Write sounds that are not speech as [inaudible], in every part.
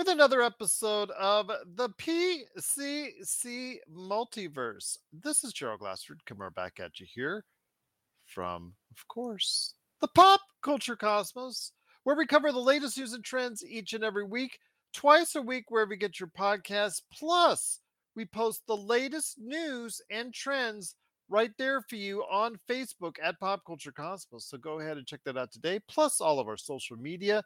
with another episode of the PCC Multiverse. This is Gerald Glassford coming back at you here from, of course, the Pop Culture Cosmos, where we cover the latest news and trends each and every week, twice a week, wherever you get your podcast. Plus, we post the latest news and trends right there for you on Facebook at Pop Culture Cosmos. So go ahead and check that out today, plus all of our social media.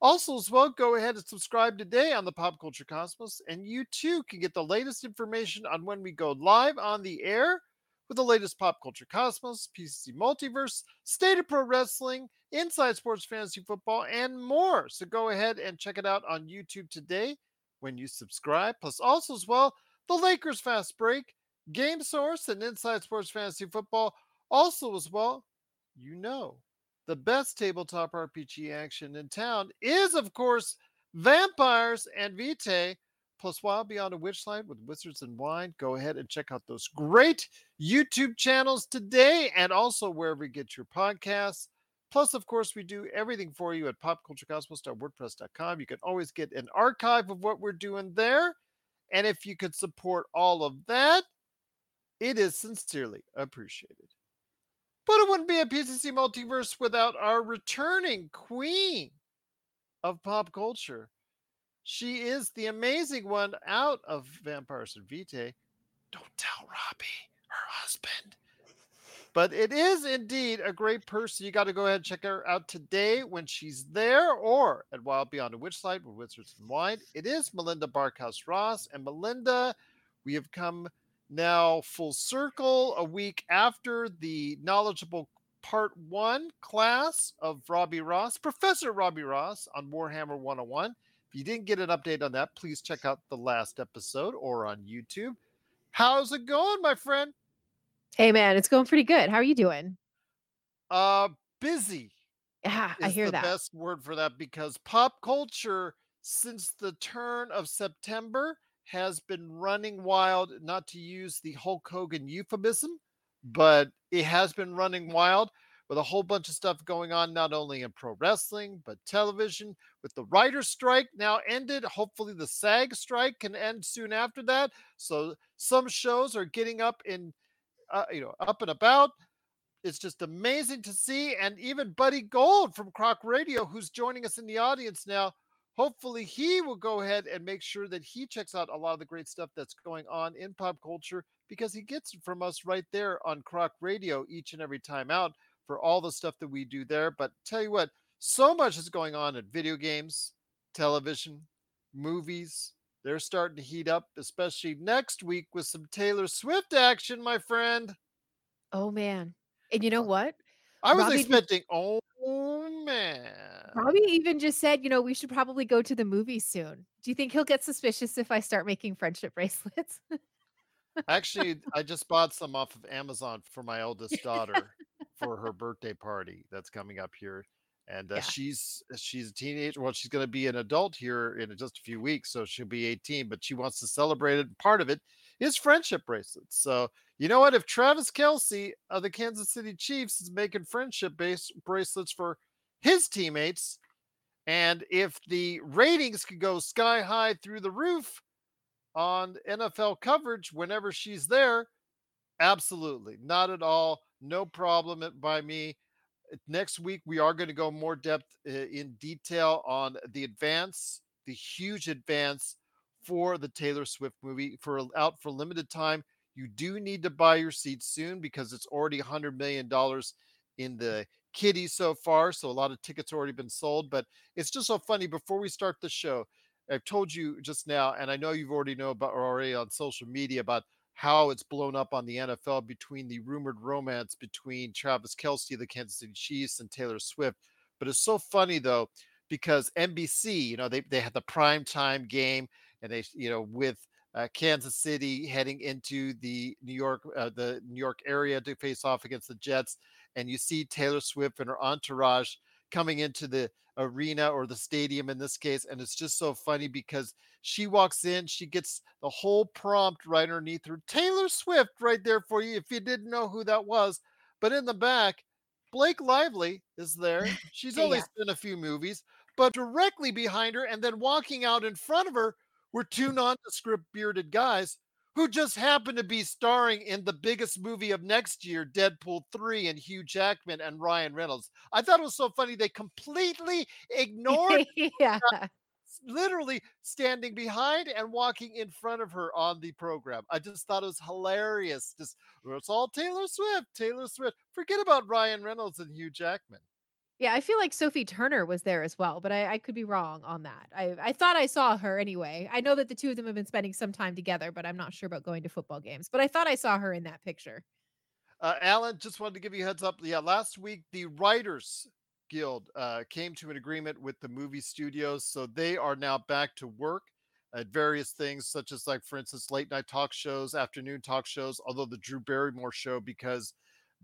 Also, as well, go ahead and subscribe today on the Pop Culture Cosmos, and you too can get the latest information on when we go live on the air with the latest Pop Culture Cosmos, PCC Multiverse, State of Pro Wrestling, Inside Sports Fantasy Football, and more. So go ahead and check it out on YouTube today when you subscribe. Plus, also as well, the Lakers Fast Break, Game Source, and Inside Sports Fantasy Football. Also, as well, you know the best tabletop RPG action in town is, of course, Vampires and Vitae, plus Wild Beyond a Witchlight with Wizards and Wine. Go ahead and check out those great YouTube channels today and also wherever you get your podcasts. Plus, of course, we do everything for you at popculturecosmos.wordpress.com. You can always get an archive of what we're doing there. And if you could support all of that, it is sincerely appreciated. But it wouldn't be a PCC multiverse without our returning queen of pop culture. She is the amazing one out of Vampires and Vitae. Don't tell Robbie, her husband. But it is indeed a great person. You got to go ahead and check her out today when she's there or at Wild Beyond a Witchlight with Wizards and Wine. It is Melinda Barkhouse Ross. And Melinda, we have come now full circle a week after the knowledgeable part one class of Robbie Ross, Professor Robbie Ross on Warhammer 101. If you didn't get an update on that, please check out the last episode or on YouTube. How's it going, my friend? Hey man, it's going pretty good. How are you doing? Uh busy. Yeah, I hear the that. best word for that because pop culture since the turn of September has been running wild, not to use the Hulk Hogan euphemism, but it has been running wild with a whole bunch of stuff going on, not only in pro wrestling, but television. With the writer's strike now ended, hopefully the SAG strike can end soon after that. So some shows are getting up in, uh, you know, up and about. It's just amazing to see. And even Buddy Gold from Croc Radio, who's joining us in the audience now, hopefully he will go ahead and make sure that he checks out a lot of the great stuff that's going on in pop culture because he gets it from us right there on Croc Radio each and every time out for all the stuff that we do there. But tell you what, so much is going on in video games, television, movies. They're starting to heat up, especially next week with some Taylor Swift action, my friend. Oh man. And you know uh, what? I was Robbie just- expecting, oh man. Robbie even just said, you know, we should probably go to the movie soon. Do you think he'll get suspicious if I start making friendship [laughs] bracelets? Actually, I just bought some off of Amazon for my [laughs] eldest daughter for her birthday party that's coming up here. And uh, Yeah. she's she's a teenager. Well, she's going to be an adult here in just a few weeks, so she'll be 18. But she wants to celebrate it. Part of it is friendship bracelets. So you know what? If Travis Kelce of the Kansas City Chiefs is making friendship base bracelets for his teammates, and if the ratings could go sky high through the roof on NFL coverage whenever she's there, absolutely, not at all, no problem by me. Next week we are going to go more depth uh, in detail on the advance, the huge advance for the Taylor Swift movie for out for limited time. You do need to buy your seats soon because it's already 100 million dollars in the kitty so far. So a lot of tickets already been sold. But it's just so funny. Before we start the show, I've told you just now, and I know you've already know about already on social media about how it's blown up on the NFL between the rumored romance between Travis Kelce the Kansas City Chiefs and Taylor Swift. But it's so funny though, because NBC, you know, they, they had the prime time game and they, you know, with uh, Kansas City heading into the New York uh, the New York area to face off against the Jets, and you see Taylor Swift and her entourage coming into the arena or the stadium in this case, and it's just so funny because she walks in, she gets the whole prompt right underneath her, Taylor Swift right there for you if you didn't know who that was, but in the back. Blake Lively is there. [laughs] She's only Yeah. in a few movies, but directly behind her and then walking out in front of her were two nondescript bearded guys who just happened to be starring in the biggest movie of next year, Deadpool 3, and Hugh Jackman and Ryan Reynolds. I thought it was so funny. They completely ignored [laughs] yeah. literally standing behind and walking in front of her on the program. I just thought it was hilarious. Just it's all Taylor Swift, Taylor Swift. Forget about Ryan Reynolds and Hugh Jackman. Yeah, I feel like Sophie Turner was there as well, but I, I could be wrong on that. I, I thought I saw her anyway. I know that the two of them have been spending some time together, but I'm not sure about going to football games. But I thought I saw her in that picture. Uh, Alan, just wanted to give you heads up. Yeah, last week the Writers Guild uh, came to an agreement with the movie studios, so they are now back to work at various things, such as, like, for instance, late night talk shows, afternoon talk shows. Although the Drew Barrymore show, because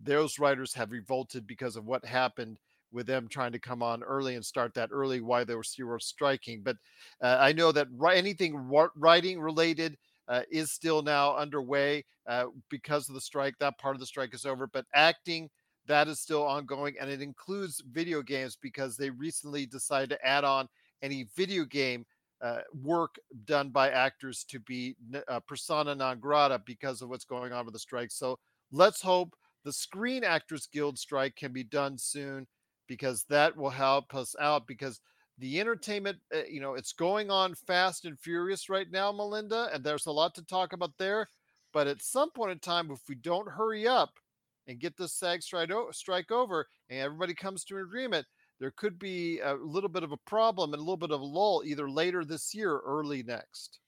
those writers have revolted because of what happened with them trying to come on early and start that early, why they were zero striking. But uh, I know that anything writing related uh, is still now underway uh, because of the strike. That part of the strike is over, but acting that is still ongoing, and it includes video games because they recently decided to add on any video game uh, work done by actors to be uh, persona non grata because of what's going on with the strike. So let's hope the Screen Actors Guild strike can be done soon because that will help us out because the entertainment uh, you know it's going on fast and furious right now melinda and there's a lot to talk about there but at some point in time if we don't hurry up and get this sag strike over and everybody comes to an agreement there could be a little bit of a problem and a little bit of a lull either later this year or early next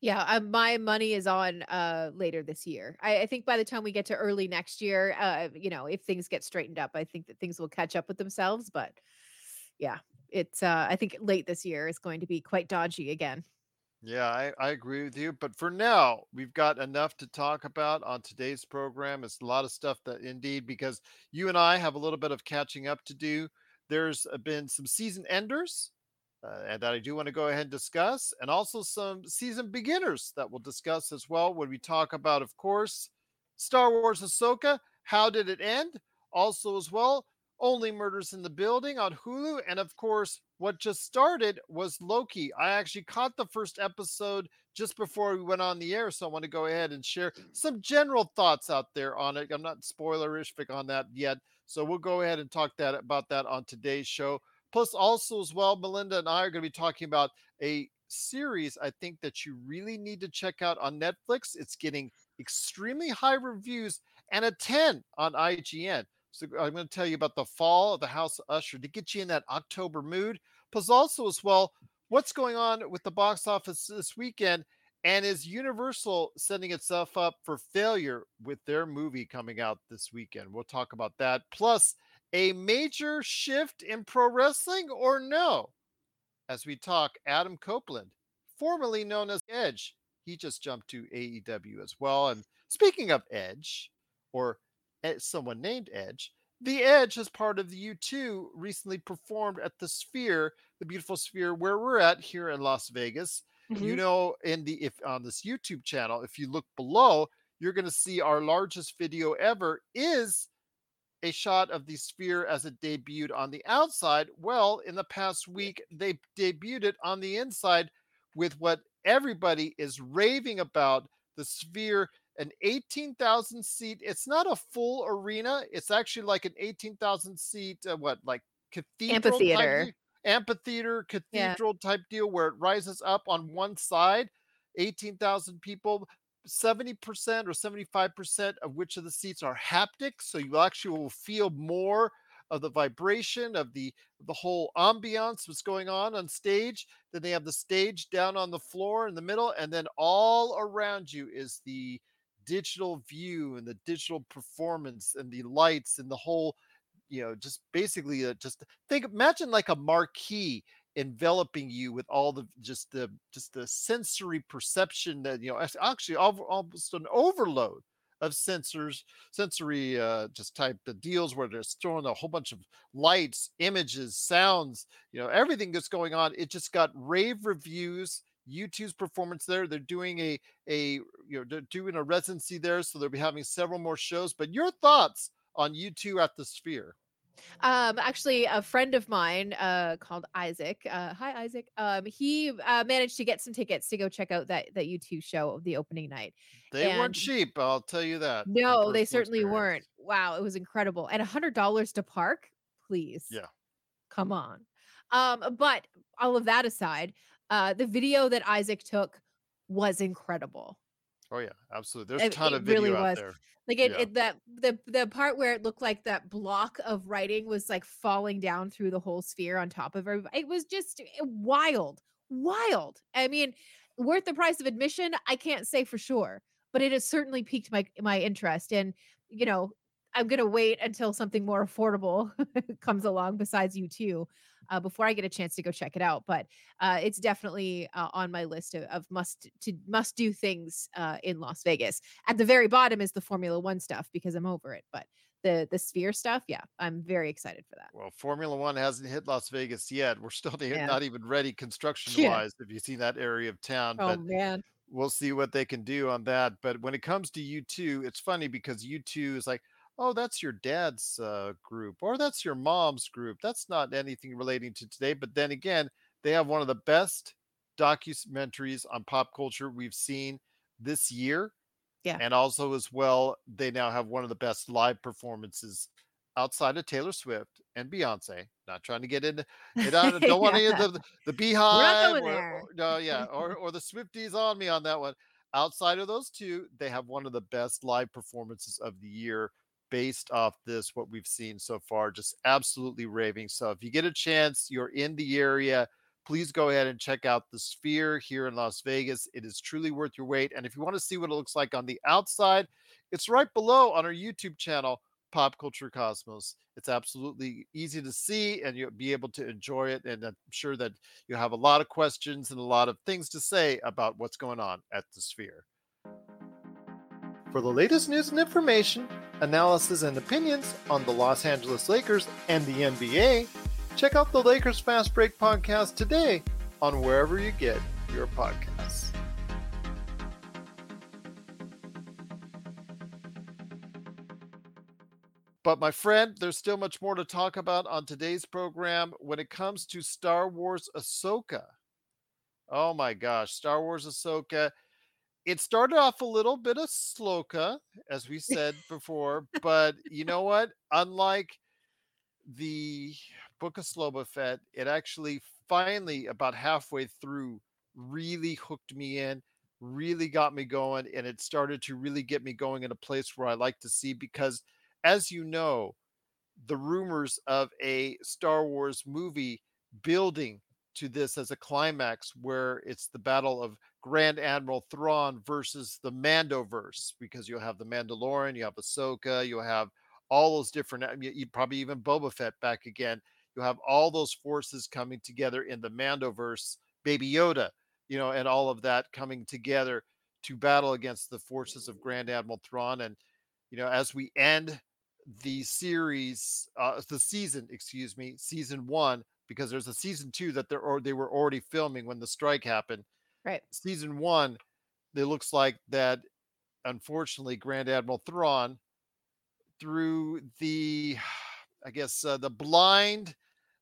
Yeah, uh, my money is on uh later this year. I, I think by the time we get to early next year, uh, you know, if things get straightened up, I think that things will catch up with themselves. But yeah, it's uh I think late this year is going to be quite dodgy again. Yeah, I, I agree with you. But for now, we've got enough to talk about on today's program. It's a lot of stuff that indeed, because you and I have a little bit of catching up to do. There's been some season enders uh, and that I do want to go ahead and discuss, and also some season beginners that we'll discuss as well when we talk about, of course, Star Wars Ahsoka. How did it end? Also, as well, only Murders in the Building on Hulu. And of course, what just started was Loki. I actually caught the first episode just before we went on the air. So I want to go ahead and share some general thoughts out there on it. I'm not spoilerish on that yet. So we'll go ahead and talk that about that on today's show. Plus, also as well, Melinda and I are going to be talking about a series I think that you really need to check out on Netflix. It's getting extremely high reviews and a 10 on IGN. So I'm going to tell you about the fall of the House of Usher to get you in that October mood. Plus, also as well, what's going on with the box office this weekend, and is Universal setting itself up for failure with their movie coming out this weekend? We'll talk about that. Plus, a major shift in pro wrestling or no? As we talk, Adam Copeland, formerly known as Edge, he just jumped to AEW as well. And speaking of Edge, or someone named Edge, the Edge, as part of the U2, recently performed at the Sphere, the beautiful Sphere where we're at here in Las Vegas. You mm-hmm. know, in the if on this YouTube channel, if you look below, you're going to see our largest video ever is a shot of the sphere as it debuted on the outside. Well, in the past week, they debuted it on the inside with what everybody is raving about the sphere an 18,000 seat. It's not a full arena. It's actually like an 18,000 seat, uh, what, like cathedral type Amphitheater. amphitheater, Yeah. cathedral type deal where it rises up on one side. 18,000 people, 70% or 75% of which of the seats are haptic. So you actually will feel more of the vibration of the the whole ambiance what's going on on stage then they have the stage down on the floor in the middle and then all around you is the digital view and the digital performance and the lights and the whole you know just basically uh, just think imagine like a marquee enveloping you with all the just the just the sensory perception that you know actually al- almost an overload of sensors sensory uh just type of deals where they're throwing a whole bunch of lights images sounds you know everything that's going on. It just got rave reviews. U2's performance there they're doing a a you know they're doing a residency there so they'll be having several more shows but your thoughts on U2 at the sphere Um, actually, a friend of mine, uh, called Isaac. Uh, hi, Isaac. Um, he uh, managed to get some tickets to go check out that that U2 show of the opening night. they weren't cheap i'll tell you that no, they certainly experience. weren't. Wow, it was incredible. And a hundred dollars to park, please. Yeah. Come on. Um, but all of that aside, uh, the video that Isaac took was incredible. Oh yeah absolutely there's a ton it of video really out was. there Like it, Yeah. it that the the part where it looked like that block of writing was like falling down through the whole sphere on top of everybody. It was just wild, wild. I mean, worth the price of admission, I can't say for sure, but it has certainly piqued my my interest. And you know, I'm gonna wait until something more affordable [laughs] comes along besides you too, uh, before I get a chance to go check it out. But uh, it's definitely uh, on my list of, of must to must do things uh, in Las Vegas. At the very bottom is the Formula One stuff because I'm over it, but the the Sphere stuff, yeah, I'm very excited for that. Well, Formula One hasn't hit Las Vegas yet. We're still [laughs] Yeah. not even ready construction Yeah. wise. If you see that area of town, Oh but man, we'll see what they can do on that. But when it comes to U2, it's funny because U2 is like, oh, that's your dad's uh, group or that's your mom's group. That's not anything relating to today. But then again, they have one of the best documentaries on pop culture we've seen this year. Yeah. And also, as well, they now have one of the best live performances outside of Taylor Swift and Beyonce. Not trying to get into it. I [laughs] don't want any of the, the BeyHive. going or- there. or- no, yeah, or or the Swifties on me on that one. Outside of those two, they have one of the best live performances of the year based off this, what we've seen so far. Just absolutely raving. So if you get a chance, you're in the area, please go ahead and check out the Sphere here in Las Vegas. It is truly worth your wait. And if you want to see what it looks like on the outside, it's right below on our YouTube channel, Pop Culture Cosmos. It's absolutely easy to see and you'll be able to enjoy it. And I'm sure that you have a lot of questions and a lot of things to say about what's going on at the Sphere. For the latest news and information, analysis and opinions on the Los Angeles Lakers and the NBA, check out the Lakers Fast Break podcast today on wherever you get your podcasts. But my friend, there's still much more to talk about on today's program when it comes to Star Wars Ahsoka. Oh my gosh, Star Wars Ahsoka. It started off a little bit of sloka, as we said before, [laughs] but you know what? Unlike the Book of Sloba Fett, it actually finally, about halfway through, really hooked me in, really got me going, and it started to really get me going in a place where I like to see because as you know, the rumors of a Star Wars movie building to this as a climax where it's the battle of Grand Admiral Thrawn versus the Mandoverse, because you'll have the Mandalorian, you have Ahsoka, you'll have all those different, you probably even Boba Fett back again. You'll have all those forces coming together in the Mandoverse, Baby Yoda, you know, and all of that coming together to battle against the forces of Grand Admiral Thrawn. And, you know, as we end the series, uh, the season, excuse me, season one, because there's a season two that they're or they were already filming when the strike happened. right? Season one, it looks like that. Unfortunately, Grand Admiral Thrawn, through the, I guess uh, the blind,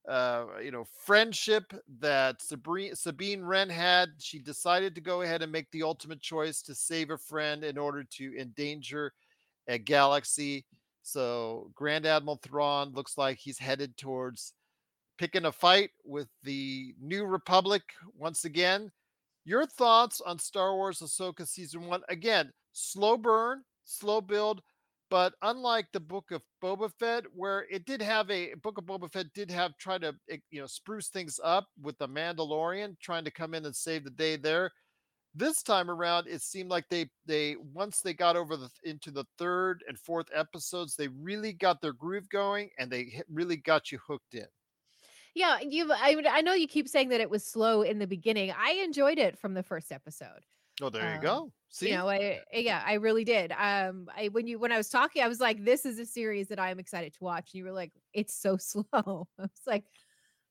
uh, you know, friendship that Sabine, Sabine Wren had, she decided to go ahead and make the ultimate choice to save a friend in order to endanger a galaxy. So Grand Admiral Thrawn looks like he's headed towards picking a fight with the New Republic once again. Your thoughts on Star Wars Ahsoka season one? Again, slow burn, slow build, but unlike the Book of Boba Fett, where it did have a Book of Boba Fett did have try to eh, you know spruce things up with the Mandalorian trying to come in and save the day there. This time around, it seemed like they they once they got over the into the third and fourth episodes, they really got their groove going and they really got you hooked in. Yeah, you. I I know you keep saying that it was slow in the beginning. I enjoyed it from the first episode. Oh, there you Um, go. See, You know, I yeah, I really did. Um, I when you when I was talking, I was like, "This is a series that I am excited to watch." And you were like, "It's so [laughs] slow." I was like,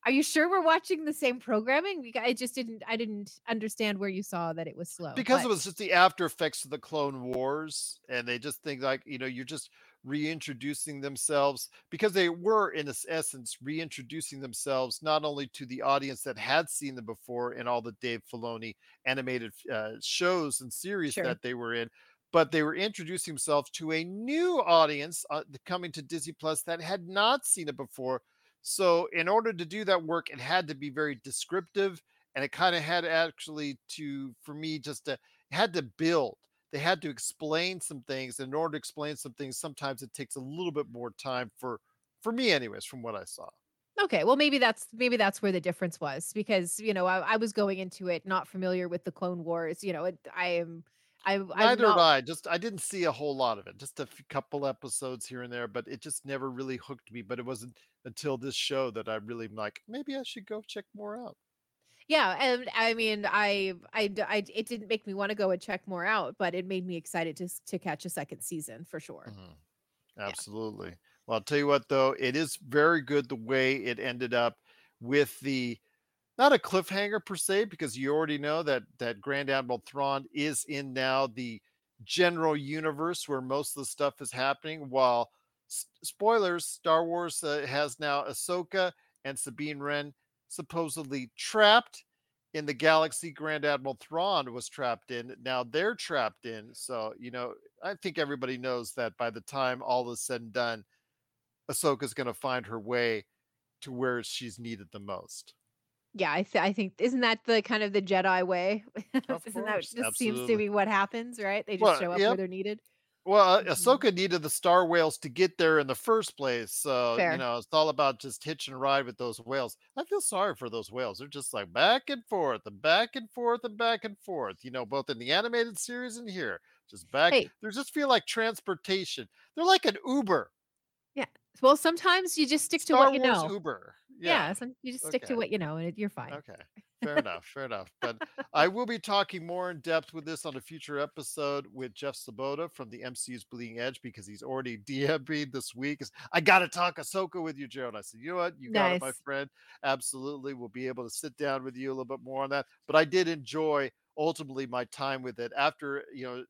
"Are you sure we're watching the same programming?" I just didn't. I didn't understand where you saw that it was slow. because it was just the after effects of the Clone Wars, and they just think like you know you're just reintroducing themselves because they were in essence reintroducing themselves not only to the audience that had seen them before in all the Dave Filoni animated uh, shows and series Sure. that they were in, but they were introducing themselves to a new audience uh, coming to Disney Plus that had not seen it before. So in order to do that work, it had to be very descriptive and it kind of had actually to for me just to had to build they had to explain some things in order to explain some things sometimes it takes a little bit more time for for me anyways from what i saw Okay, well maybe that's maybe that's where the difference was because you know I, I was going into it not familiar with the Clone Wars. You know, it, I am I neither not, i just i didn't see a whole lot of it just a f- couple episodes here and there but it just never really hooked me but it wasn't until this show that i really like maybe i should go check more out Yeah, and I mean, I, I i it didn't make me want to go and check more out, but it made me excited to to catch a second season for sure. Mhm. Absolutely. Well, I'll tell you what, though, it is very good the way it ended up with the not a cliffhanger per se, because you already know that that Grand Admiral Thrawn is in now the general universe where most of the stuff is happening. While s- spoilers, Star Wars uh, has now Ahsoka and Sabine Wren supposedly trapped in the galaxy Grand Admiral Thrawn was trapped in. Now they're trapped in. So, you know, I think everybody knows that by the time all is said and done, Ahsoka's going to find her way to where she's needed the most. Yeah, I, th- I think isn't that the kind of the Jedi way? [laughs] Isn't that course, just seems to be what happens, right? They just Well, show up yep. where they're needed. Well, Mhm. Ahsoka needed the star whales to get there in the first place. So, Fair. you know, it's all about just hitch and ride with those whales. I feel sorry for those whales. They're just like back and forth and back and forth and back and forth, you know, both in the animated series and here. Just back. Hey. They just feel like transportation. They're like an Uber. Yeah. Well, sometimes you just stick to Star what you Wars know. Uber. Yeah, some, you just stick to what you know, and you're fine. Okay. Fair enough. Fair enough. But I will be talking more in depth with this on a future episode with Jeff Saboda from the MCU's Bleeding Edge because he's already [laughs] DM'd this week. I got to talk Ahsoka with you, Joe. And I said, you know what? You got it, my friend. Absolutely. We'll be able to sit down with you a little bit more on that. But I did enjoy ultimately my time with it after, you know,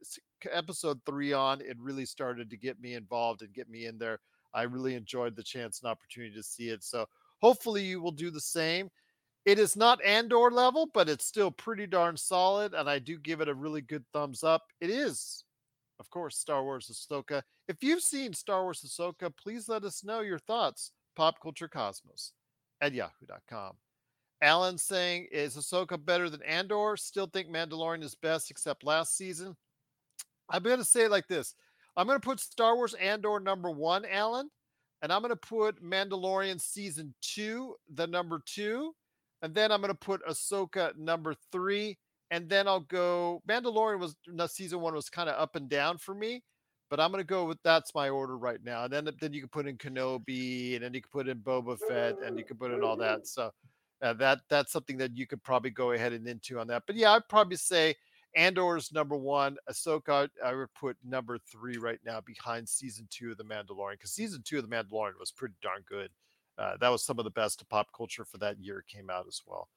episode three on, it really started to get me involved and get me in there. I really enjoyed the chance and opportunity to see it. So hopefully you will do the same. It is not Andor level, but it's still pretty darn solid, and I do give it a really good thumbs up. It is, of course, Star Wars Ahsoka. If you've seen Star Wars Ahsoka, please let us know your thoughts. Pop Culture Cosmos at yahoo.com. Alan saying, Is Ahsoka better than Andor? Still think Mandalorian is best except last season. I'm going to say it like this I'm going to put Star Wars Andor number one, Alan, and I'm going to put Mandalorian season two, the number two, and then I'm going to put Ahsoka number three, and then I'll go. Mandalorian was season one was kind of up and down for me, but I'm going to go with that's my order right now. And then then you can put in Kenobi, and then you can put in Boba Fett, and you can put in all that. So uh, that that's something that you could probably go ahead and into on that. But yeah, I'd probably say Andor's number one. Ahsoka, I would put number three right now behind season two of The Mandalorian because season two of The Mandalorian was pretty darn good. Uh, that was some of the best of pop culture for that year came out as well.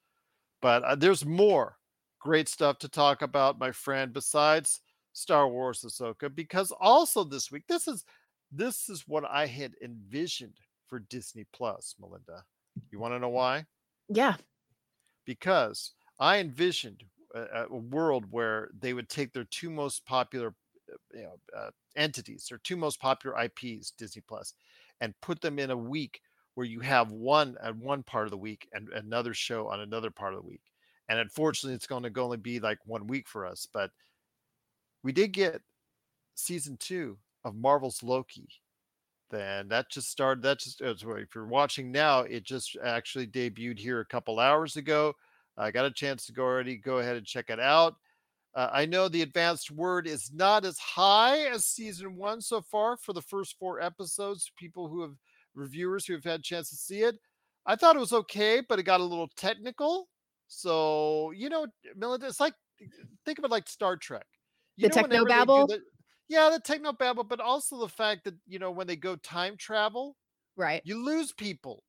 But uh, there's more great stuff to talk about, my friend, besides Star Wars Ahsoka, because also this week, this is this is what I had envisioned for Disney Plus, Melinda. You want to know why? Yeah. because I envisioned a, a world where they would take their two most popular uh, you know, uh, entities, their two most popular IPs, Disney Plus, and put them in a week where you have one at one part of the week and another show on another part of the week. And unfortunately, it's going to only be like one week for us. But we did get season two of Marvel's Loki. Then that just started. That just uh, if you're watching now, it just actually debuted here a couple hours ago. I got a chance to go already. Go ahead and check it out. Uh, I know the advanced word is not as high as season one so far for the first four episodes. People who have reviewers who have had a chance to see it. I thought it was okay, but it got a little technical. So, you know, Melinda, it's like uh, think of it like Star Trek. You The know, whenever they do technobabble? the yeah, the technobabble, but also the fact that, you know, when they go time travel, Right. you lose people.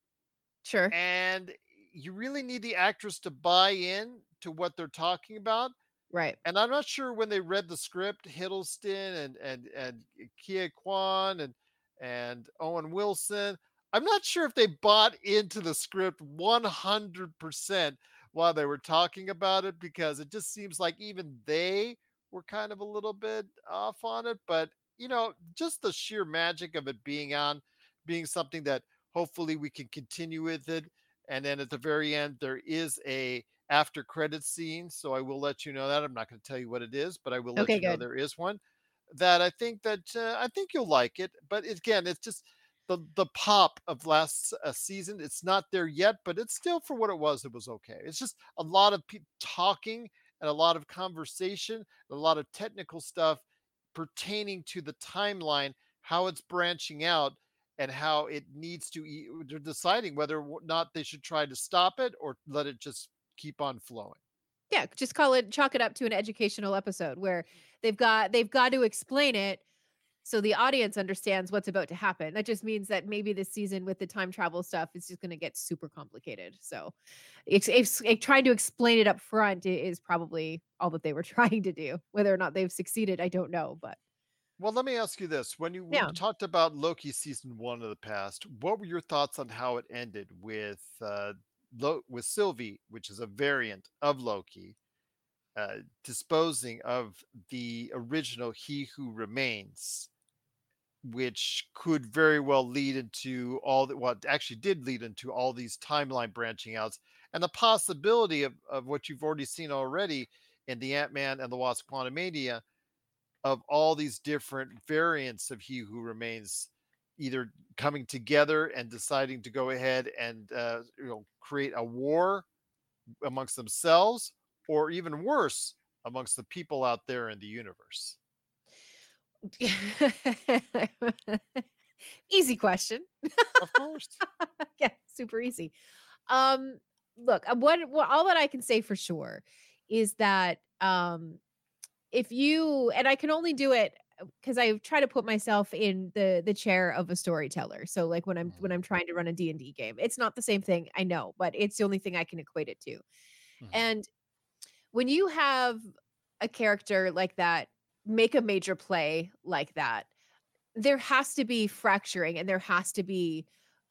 Sure. And you really need the actress to buy in to what they're talking about. Right. And I'm not sure when they read the script, Hiddleston and and and uh, Ke Quan and and Owen Wilson. I'm not sure if they bought into the script 100% while they were talking about it because it just seems like even they were kind of a little bit off on it. But you know, just the sheer magic of it being on, being something that hopefully we can continue with it. And then at the very end, there is a after credit scene. So I will let you know that. I'm not going to tell you what it is, but I will let Okay, you know there is one that I think that uh, I think you'll like it. But again, it's just the the pop of last uh, season. It's not there yet, but it's still for what it was. It was okay. It's just a lot of pe- talking and a lot of conversation, a lot of technical stuff pertaining to the timeline, how it's branching out, and how it needs to. They're deciding whether or not they should try to stop it or let it just keep on flowing. Yeah, just call it chalk it up to an educational episode where they've got they've got to explain it so the audience understands what's about to happen. That just means that maybe this season with the time travel stuff is just going to get super complicated. So, it's, it's, it- trying to explain it up front is probably all that they were [laughs] trying to do. Whether or not they've succeeded, I don't know. But Well, let me ask you this: when you, Yeah. you talked about Loki season one of the past, what were your thoughts on how it ended with uh, Lo- with Sylvie, which is a variant of Loki, uh, disposing of the original He Who Remains, which could very well lead into all that. What actually did lead into all these timeline branching outs, and the possibility of of what you've already seen already in the Ant Man and the Wasp: Quantumania of all these different variants of He Who Remains either coming together and deciding to go ahead and uh, you know create a war amongst themselves, or even worse, amongst the people out there in the universe. [laughs] easy question. Of course. [laughs] yeah, super easy. Um, look, uh, what, what all that I can say for sure is that um, if you and I can only do it because I try to put myself in the the chair of a storyteller. So like when I'm when Mhm. I'm trying to run a D&D game, it's not the same thing, I know, but it's the only thing I can equate it to. Mhm. And when you have a character like that make a major play like that, there has to be fracturing and there has to be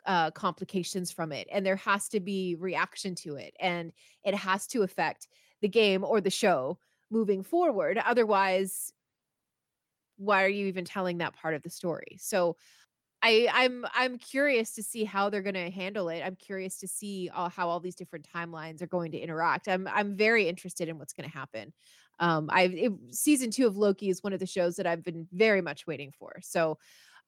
uh, complications from it and there has to be reaction to it and it has to affect the game or the show moving forward otherwise why are you even telling that part of the story? So i i'm i'm curious to see how they're going to handle it. I'm curious to see all, how all these different timelines are going to interact. I'm i'm very interested in what's going to happen. Um it, season two of loki is one of the shows that i've been very much waiting for. So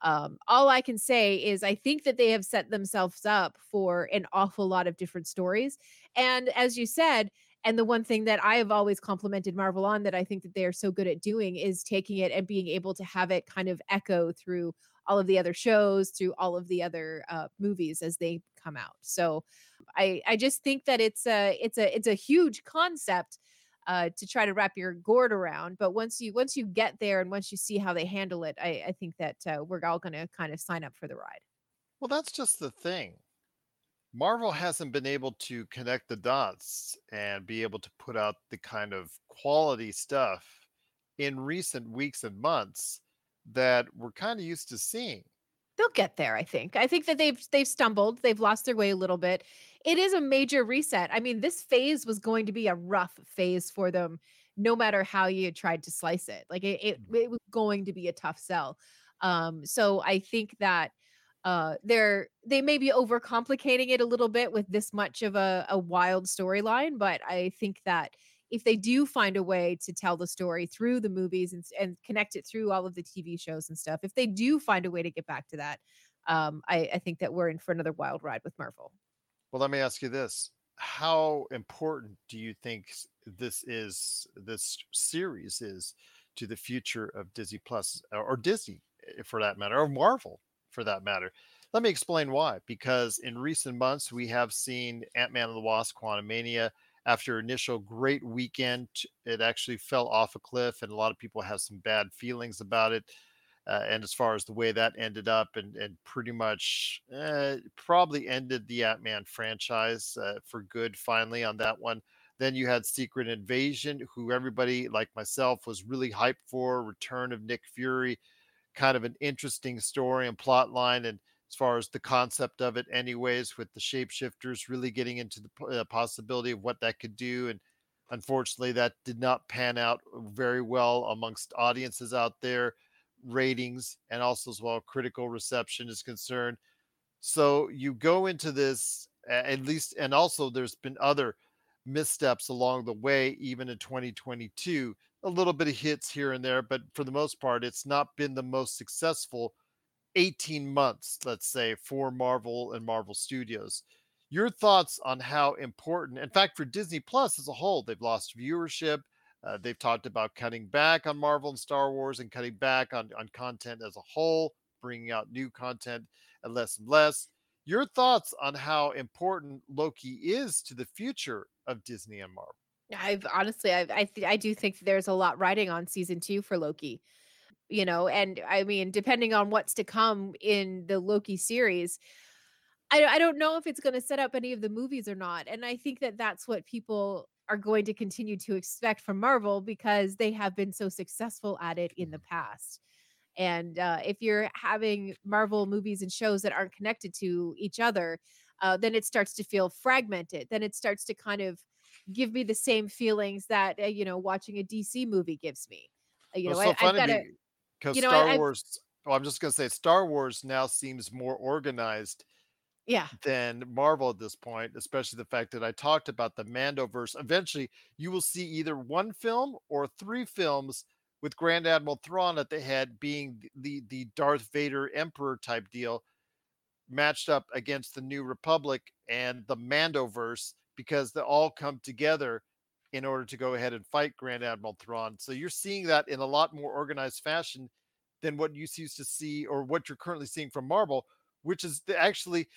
um, all I can say is I think that they have set themselves up for an awful lot of different stories. And as you said, and the one thing that I have always complimented Marvel on that I think that they are so good at doing is taking it and being able to have it kind of echo through all of the other shows, through all of the other uh, movies as they come out. So I I just think that it's a it's a it's a huge concept uh, to try to wrap your gourd around. But once you once you get there and once you see how they handle it, I, I think that uh, we're all going to kind of sign up for the ride. Well, that's just the thing. Marvel hasn't been able to connect the dots and be able to put out the kind of quality stuff in recent weeks and months that we're kind of used to seeing. They'll get there, I think. I think that they've they've stumbled, they've lost their way a little bit. It is a major reset. I mean, this phase was going to be a rough phase for them, no matter how you tried to slice it. Like it, it, it was going to be a tough sell. Um, so I think that uh they're they may be overcomplicating it a little bit with this much of a, a wild storyline, but I think that if they do find a way to tell the story through the movies and, and connect it through all of the TV shows and stuff, if they do find a way to get back to that, um, I, I think that we're in for another wild ride with Marvel. Well, let me ask you this. How important do you think this is, this series is to the future of Disney Plus or Disney eh, for that matter, or Marvel for that matter? Let me explain why. Because in recent months, we have seen Ant Man and the Wasp Quantumania. After initial great weekend, it actually fell off a cliff, and a lot of people have some bad feelings about it. Uh, and as far as the way that ended up, and, and pretty much uh, probably ended the Ant Man franchise uh, for good finally on that one. Then you had Secret Invasion, who everybody like myself was really hyped for. Return of Nick Fury, kind of an interesting story and plot line. And as far as the concept of it, anyways, with the shapeshifters really getting into the uh, possibility of what that could do. And unfortunately, that did not pan out very well amongst audiences out there, ratings, and also as well critical reception is concerned. So you go into this at least, and also there's been other missteps along the way, even in 2022. A little bit of hits here and there, but for the most part, it's not been the most successful 18 months, let's say, for Marvel and Marvel Studios. Your thoughts on how important, in fact, for Disney Plus as a whole, they've lost viewership. Uh, they've talked about cutting back on Marvel and Star Wars and cutting back on, on content as a whole, bringing out new content and less and less. Your thoughts on how important Loki is to the future of Disney and Marvel? I've honestly, I've, I, th- I do think there's a lot riding on season two for Loki you know and i mean depending on what's to come in the loki series i, I don't know if it's going to set up any of the movies or not and i think that that's what people are going to continue to expect from marvel because they have been so successful at it in the past and uh, if you're having marvel movies and shows that aren't connected to each other uh, then it starts to feel fragmented then it starts to kind of give me the same feelings that uh, you know watching a dc movie gives me uh, you know so I, have got to because you know, Star I, Wars. Well, I'm just gonna say Star Wars now seems more organized yeah than Marvel at this point, especially the fact that I talked about the Mandoverse. Eventually, you will see either one film or three films with Grand Admiral Thrawn at the head being the the Darth Vader Emperor type deal matched up against the New Republic and the Mandoverse because they all come together in order to go ahead and fight Grand Admiral Thrawn. So you're seeing that in a lot more organized fashion than what you used to see or what you're currently seeing from Marvel, which is actually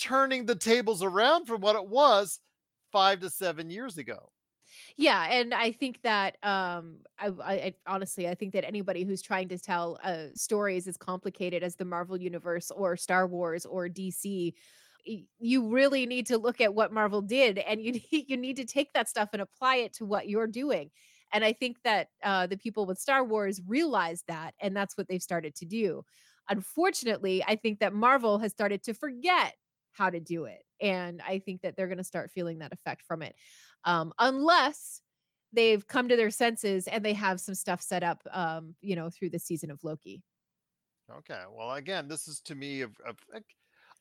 turning the tables around from what it was five to seven years ago. Yeah, and I think that um, I, I, honestly I think that anybody who's trying to tell uh, stories as complicated as the Marvel universe or Star Wars or DC you really need to look at what Marvel did and you [laughs] need, you need to take that stuff and apply it to what you're doing. And I think that uh, the people with Star Wars realized that, and that's what they've started to do. Unfortunately, I think that Marvel has started to forget how to do it. And I think that they're going to start feeling that effect from it. Um, unless they've come to their senses and they have some stuff set up, um, you know, through the season of Loki. Okay. Well, again, this is to me of, of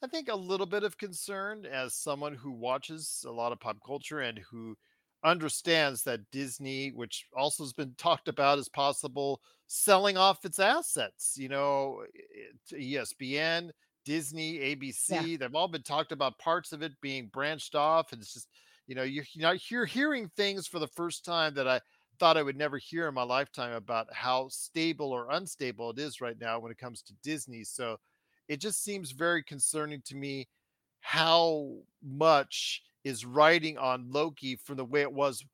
I think a little bit of concern as someone who watches a lot of pop culture and who understands that Disney, which also has been talked about as possible selling off its assets, you know, eh, eh, ESPN, Disney, ABC, yeah. they've all been talked about parts of it being branched off. And it's just, you know, you're, you're hearing things for the first time that I thought I would never hear in my lifetime about how stable or unstable it is right now when it comes to Disney. So, it just seems very concerning to me how much is riding on Loki from the way it was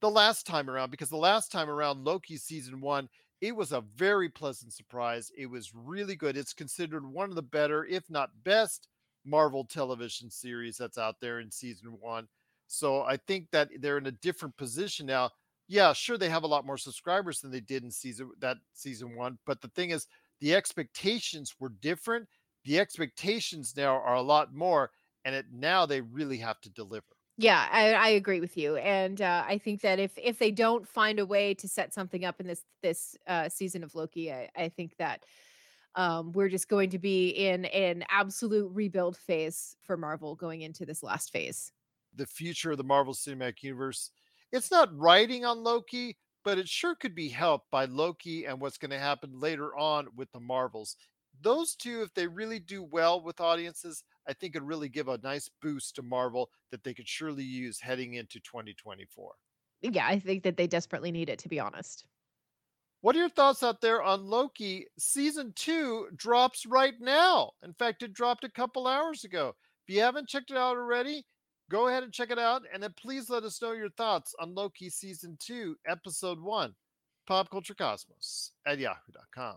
the last time around because the last time around Loki season 1 it was a very pleasant surprise. It was really good. It's considered one of the better if not best Marvel television series that's out there in season 1. So I think that they're in a different position now. Yeah, sure they have a lot more subscribers than they did in season that season 1, but the thing is the expectations were different. The expectations now are a lot more, and it now they really have to deliver. Yeah, I, I agree with you, and uh, I think that if if they don't find a way to set something up in this this uh, season of Loki, I, I think that um, we're just going to be in an absolute rebuild phase for Marvel going into this last phase. The future of the Marvel Cinematic Universe. It's not writing on Loki, but it sure could be helped by Loki and what's going to happen later on with the Marvels. Those two, if they really do well with audiences, I think could really give a nice boost to Marvel that they could surely use heading into 2024. Yeah, I think that they desperately need it, to be honest. What are your thoughts out there on Loki? Season two drops right now. In fact, it dropped a couple hours ago. If you haven't checked it out already, go ahead and check it out. And then please let us know your thoughts on Loki season two, episode one, Pop Culture Cosmos at yahoo.com.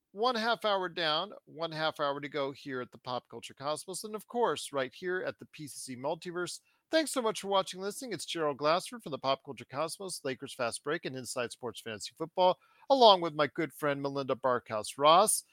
one half hour down, one half hour to go here at the Pop Culture Cosmos, and of course, right here at the PCC Multiverse. Thanks so much for watching and listening. It's Gerald Glassford from the Pop Culture Cosmos, Lakers Fast Break, and Inside Sports Fantasy Football, along with my good friend Melinda Barkhouse Ross.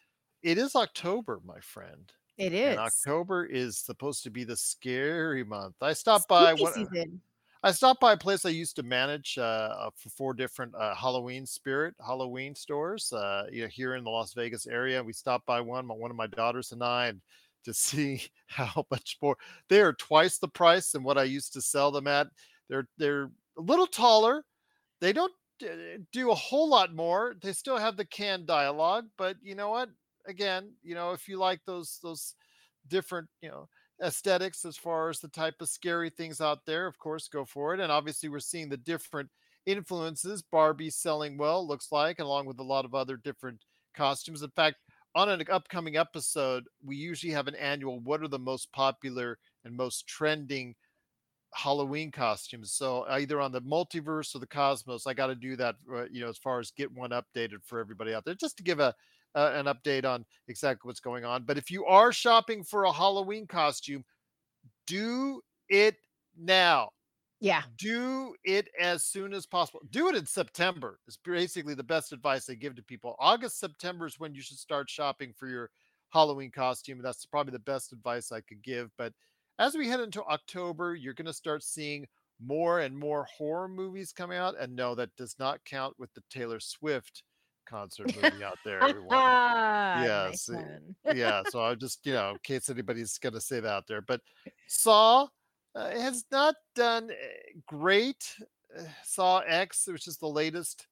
It is October, my friend. It is. And October is supposed to be the scary month. I stopped by Spooky one, season. I stopped by a place I used to manage uh, for four different uh, Halloween spirit Halloween stores. Uh, here in the Las Vegas area, we stopped by one. My, one of my daughters and I, and [laughs] to see [laughs] how much more they are twice the price than what I used to sell them at. They're they're a little taller. They don't uh, do a whole lot more. They still have the canned dialogue, but you know what? Again, you know, if you like those those different, you know aesthetics as far as the type of scary things out there, of course, go for it. And obviously, we're seeing the different influences. Barbie selling well, looks like, along with a lot of other different costumes. In fact, on an upcoming episode, we usually have an annual what are the most popular and most trending Halloween costumes. So either on the multiverse or the cosmos, I got to do that, uh, you know, as far as get one updated for everybody out there, just to give a uh, an update on exactly what's going on. But if you are shopping for a Halloween costume, do it now. Yeah. Do it as soon as possible. Do it in September. Is basically the best advice they give to people. August, September is when you should start shopping for your Halloween costume. That's probably the best advice I could give. But as we head into October, you're going to start seeing more and more horror movies coming out. And no, that does not count with the Taylor Swift concert movie out there, [laughs] everyone. Ah, Yes, nice yeah, so I just, you know, in case anybody's going to say that out there. But Saw uh, has not done uh, great. Uh, Saw X, which is the latest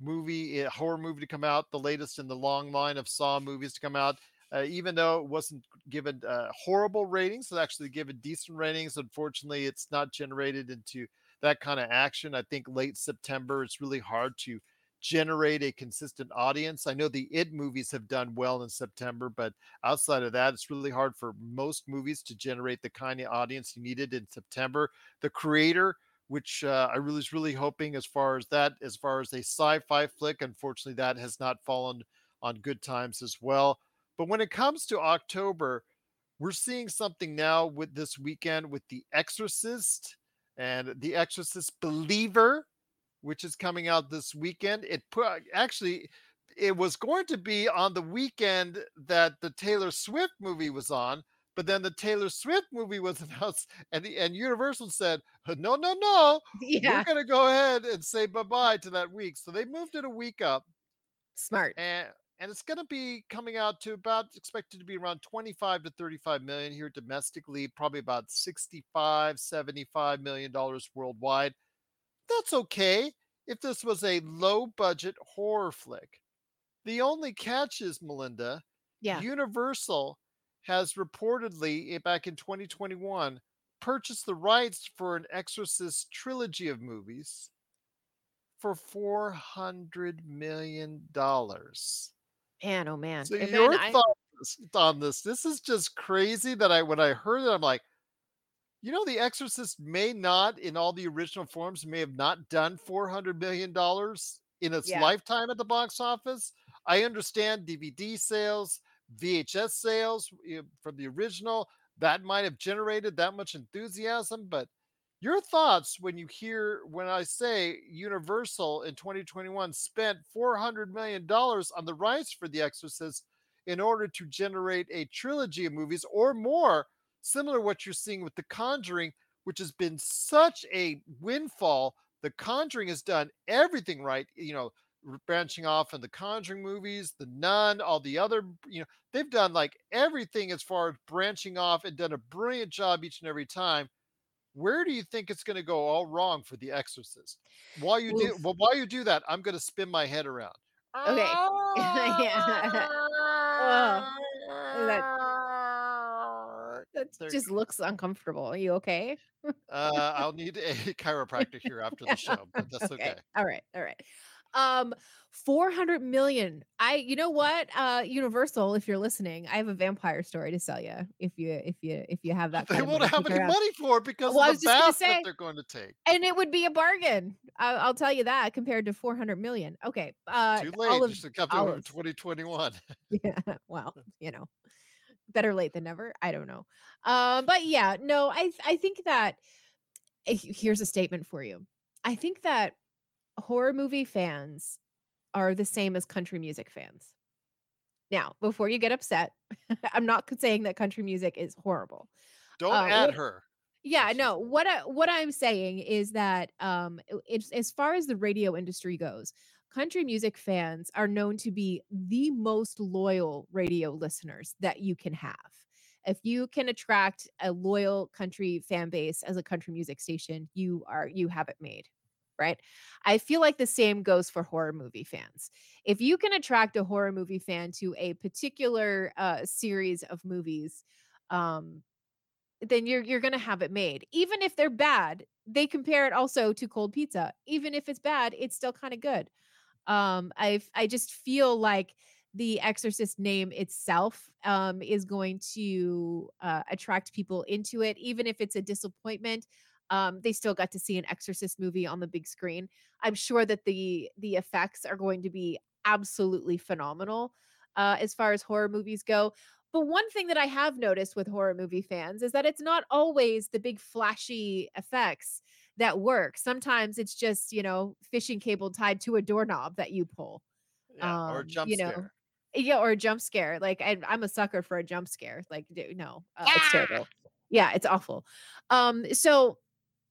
movie, uh, horror movie to come out, the latest in the long line of Saw movies to come out. Uh, even though it wasn't given uh, horrible ratings, it actually given decent ratings. Unfortunately, it's not generated into that kind of action. I think late September, it's really hard to generate a consistent audience. I know the It movies have done well in September, but outside of that, it's really hard for most movies to generate the kind of audience you needed in September. The Creator, which uh, I really was really hoping as far as that, as far as a sci-fi flick, unfortunately, that has not fallen on good times as well. But when it comes to October, we're seeing something now with this weekend with The Exorcist and The Exorcist Believer, which is coming out this weekend. It put uh, actually it was going to be on the weekend that the Taylor Swift movie was on, but then the Taylor Swift movie was [laughs] announced, and the, and Universal said, uh, "No, no, no, [laughs] Yeah. we're going to go ahead and say bye bye to that week." So they moved it a week up, Smart. and and it's going to be coming out to about expected to be around 25 to 35 million here domestically, probably about 65, 75 million dollars worldwide. That's okay if this was a low budget horror flick. The only catch is, Melinda, Yeah. Universal has reportedly eh, back in 2021 purchased the rights for an Exorcist trilogy of movies for 400 million dollars. Man, oh man. So And your I- thoughts on this? This is just crazy that I when I heard it, I'm like, you know, The Exorcist may not, in all the original forms, may have not done 400 million dollars in its Yeah. lifetime at the box office. I understand DVD sales, VHS sales from the original that might have generated that much enthusiasm, but your thoughts when you hear when I say Universal in 2021 spent 400 million dollars on the rights for The Exorcist in order to generate a trilogy of movies or more, similar to what you're seeing with The Conjuring, which has been such a windfall. The Conjuring has done everything right. You know, branching off in the Conjuring movies, the Nun, all the other, you know, they've done like everything as far as branching off and done a brilliant job each and every time. Where do you think it's going to go all wrong for The Exorcist? While you do, well, while you do that, I'm going to spin my head around. Okay. [laughs] Yeah. Ah. Ugh. That- That There just looks uncomfortable. Are you okay? Uh, I'll need a [laughs] chiropractor here after the [laughs] show, but that's okay. All right. All right. Um 400 million. I you know what? Uh Universal if you're listening, I have a vampire story to sell you if you if you if you have [laughs] that They kind of won't have any around. money for it because Well, of the just gonna that they're going to take. And it would be a bargain. I, I'll tell you that compared to 400 million. Okay. Uh Too late. all of just a couple of 2021. yeah well you know better late than never i don't know um but yeah no i i think that eh, here's a statement for you i think that horror movie fans are the same as country music fans now before you get upset [laughs] i'm not saying that country music is horrible Don't Uh, add what- her. yeah, no. What I what I'm saying is that um i- it's as far as the radio industry goes, country music fans are known to be the most loyal radio listeners that you can have. If you can attract a loyal country fan base as a country music station, you are you have it made. Right. I feel like the same goes for horror movie fans. If you can attract a horror movie fan to a particular uh, series of movies, um, then you're you're gonna have it made. Even if they're bad, they compare it also to cold pizza. Even if it's bad, it's still kind of good. Um, I I just feel like the Exorcist name itself um, is going to uh, attract people into it, even if it's a disappointment. Um, they still got to see an Exorcist movie on the big screen. I'm sure that the the effects are going to be absolutely phenomenal uh, as far as horror movies go. But one thing that I have noticed with horror movie fans is that it's not always the big flashy effects that work. Sometimes it's just, you know, fishing cable tied to a doorknob that you pull. Yeah, or um, jump you know, scare. Yeah, or a jump scare. Like I, I'm a sucker for a jump scare. Like d- no, uh, it's terrible. Yeah, it's awful. Um, so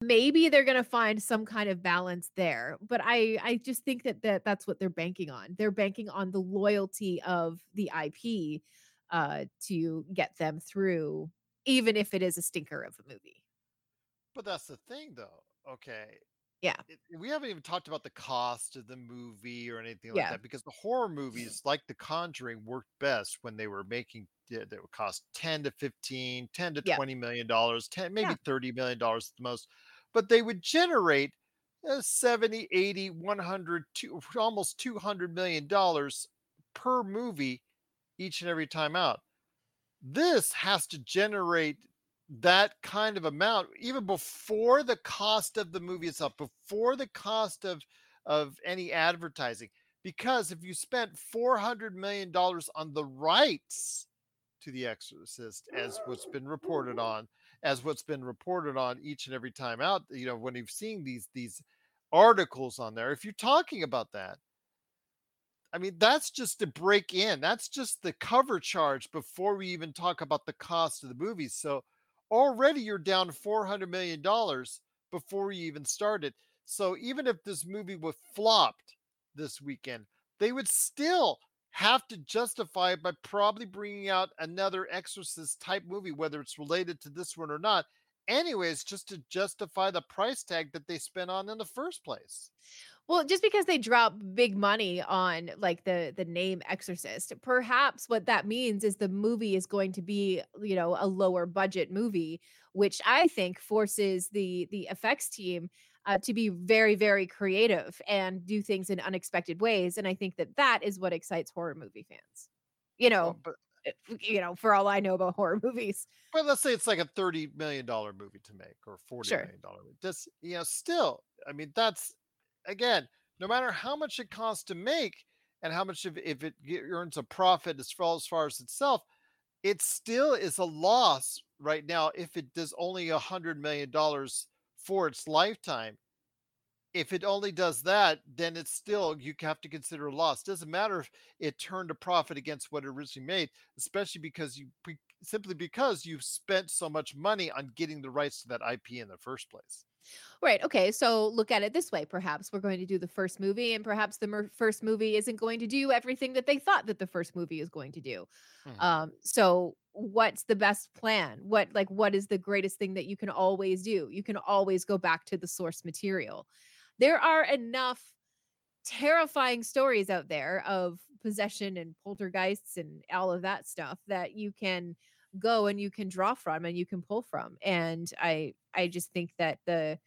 maybe they're gonna find some kind of balance there. But I, I just think that that that's what they're banking on. They're banking on the loyalty of the IP uh, to get them through, even if it is a stinker of a movie. But that's the thing, though. Okay. Yeah. It, we haven't even talked about the cost of the movie or anything Yeah. like that because the horror movies, like The Conjuring, worked best when they were making that would cost 10 to 15, 10 to Yeah. 20 million dollars, 10 maybe Yeah. 30 million dollars at the most, but they would generate uh, 70, 80, 100, two, [laughs] almost 200 million dollars per movie each and every time out. This has to generate that kind of amount even before the cost of the movie itself, before the cost of of any advertising. Because if you spent 400 million dollars on the rights to The Exorcist, as what's been reported on, as what's been reported on each and every time out, you know, when you've seen these these articles on there, if you're talking about that, I mean, that's just to break in. That's just the cover charge before we even talk about the cost of the movies. So already you're down $400 million before you even started. So even if this movie was flopped this weekend, they would still have to justify it by probably bringing out another Exorcist type movie, whether it's related to this one or not. Anyways, just to justify the price tag that they spent on in the first place. Well, just because they drop big money on like the the name Exorcist, perhaps what that means is the movie is going to be, you know, a lower budget movie, which I think forces the the effects team uh, to be very very creative and do things in unexpected ways, and I think that that is what excites horror movie fans. You know, Well, but uh, you know, for all I know about horror [laughs] movies. But let's say it's like a thirty million dollar movie to make, or forty Sure. million dollar. Just you know, still, I mean, that's again, no matter how much it costs to make, and how much if, it earns a profit as far as far as itself, it still is a loss right now. If it does only a hundred million dollars for its lifetime, if it only does that, then it's still you have to consider a loss. Doesn't matter if it turned a profit against what it originally made, especially because you simply because you've spent so much money on getting the rights to that IP in the first place. Right. Okay. So look at it this way. Perhaps we're going to do the first movie, and perhaps the mer- first movie isn't going to do everything that they thought that the first movie is going to do. Mhm. Um, so what's the best plan? What like what is the greatest thing that you can always do? You can always go back to the source material. There are enough terrifying stories out there of possession and poltergeists and all of that stuff that you can go and you can draw from and you can pull from. And I I just think that the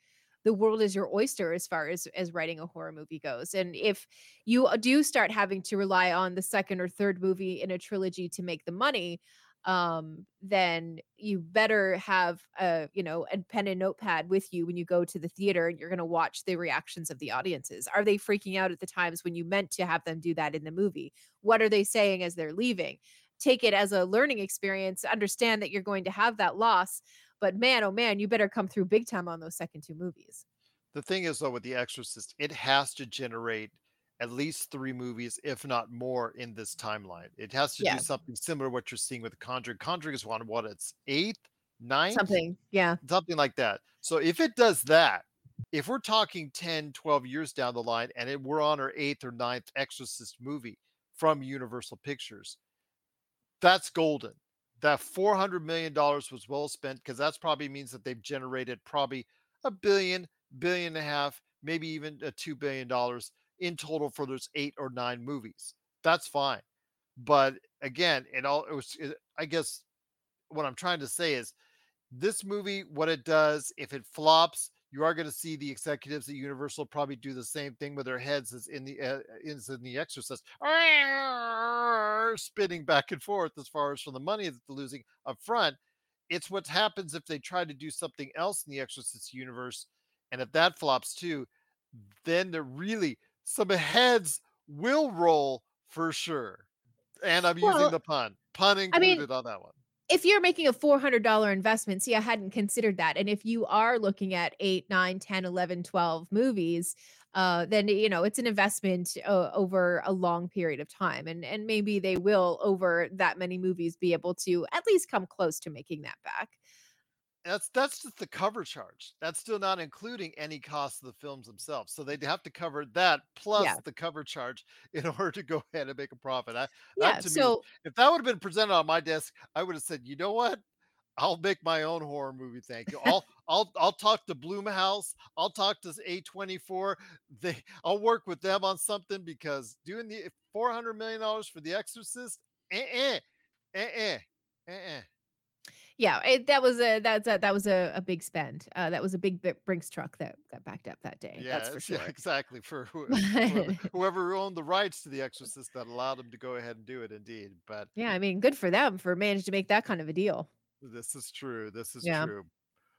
the world is your oyster as far as as writing a horror movie goes and if you uh, do start having to rely on the second or third movie in a trilogy to make the money um then you better have a you know a pen and notepad with you when you go to the theater and you're going to watch the reactions of the audiences. Are they freaking out at the times when you meant to have them do that in the movie? What are they saying as they're leaving? Take it as a learning experience understand that you're going to have that loss but man oh man you better come through big time on those second two movies The thing is, though, with The Exorcist, it has to generate at least three movies, if not more, in this timeline. It has to Yeah. do something similar to what you're seeing with Conjuring. Conjuring is one, what, it's eighth, ninth? something yeah something like that. So if it does that, if we're talking 10, 12 years down the line and it, we're on our eighth or ninth Exorcist movie from Universal Pictures, that's golden. That $400 million was well spent because that's probably means that they've generated probably a billion, billion and a half, maybe even a $2 billion in total for those eight or nine movies. That's fine. But again, it all, it was, it, I guess what I'm trying to say is this movie, what it does, if it flops, you are going to see the executives at Universal probably do the same thing with their heads as in the uh, is in the Exorcist, spinning back and forth as far as from the money that they're losing up front. It's what happens if they try to do something else in the Exorcist universe, and if that flops too, then they're really some heads will roll for sure. And I'm using the pun, pun I mean, included on that one. If you're making a $400 investment see i hadn't considered that and if you are looking at 8 9 10 11 12 movies uh then you know it's an investment uh, over a long period of time and and maybe they will over that many movies be able to at least come close to making that back That's that's just the cover charge. That's still not including any cost of the films themselves. So they'd have to cover that plus Yeah. the cover charge [laughs] in order to go ahead and make a profit. I, yeah that to me, so if that would have been presented on my desk, I would have said, you know what? I'll make my own horror movie. Thank you. I'll [laughs] I'll I'll talk to Blumhouse. I'll talk to A24. They [laughs] I'll work with them on something because doing the four hundred million dollars for The Exorcist, eh eh eh eh eh eh. Yeah it, that was a that's a that was a, a big spend uh that was a big brinks truck that got backed up that day Yeah, that's for it's- yeah, exactly. For who- [laughs] whoever, [laughs] whoever owned the rights to The Exorcist that allowed them to go ahead and do it, indeed. But yeah i mean good for them for managing to make that kind of a deal this is true. This is Yeah. true.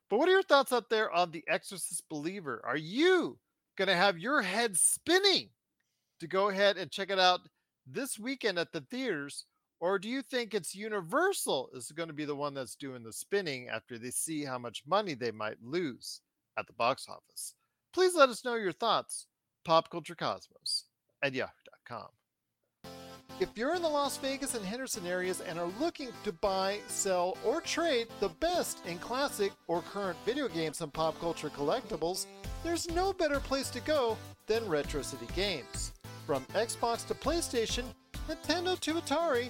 But what are your thoughts out there on The Exorcist Believer? Are you going to have your head spinning to go ahead and check it out this weekend at the theaters? Or do you think it's Universal is going to be the one that's doing the spinning after they see how much money they might lose at the box office? Please let us know your thoughts. PopCultureCosmos at yahoo.com. If you're in the Las Vegas and Henderson areas and are looking to buy, sell, or trade the best in classic or current video games and pop culture collectibles, there's no better place to go than Retro City Games. From Xbox to PlayStation, Nintendo to Atari,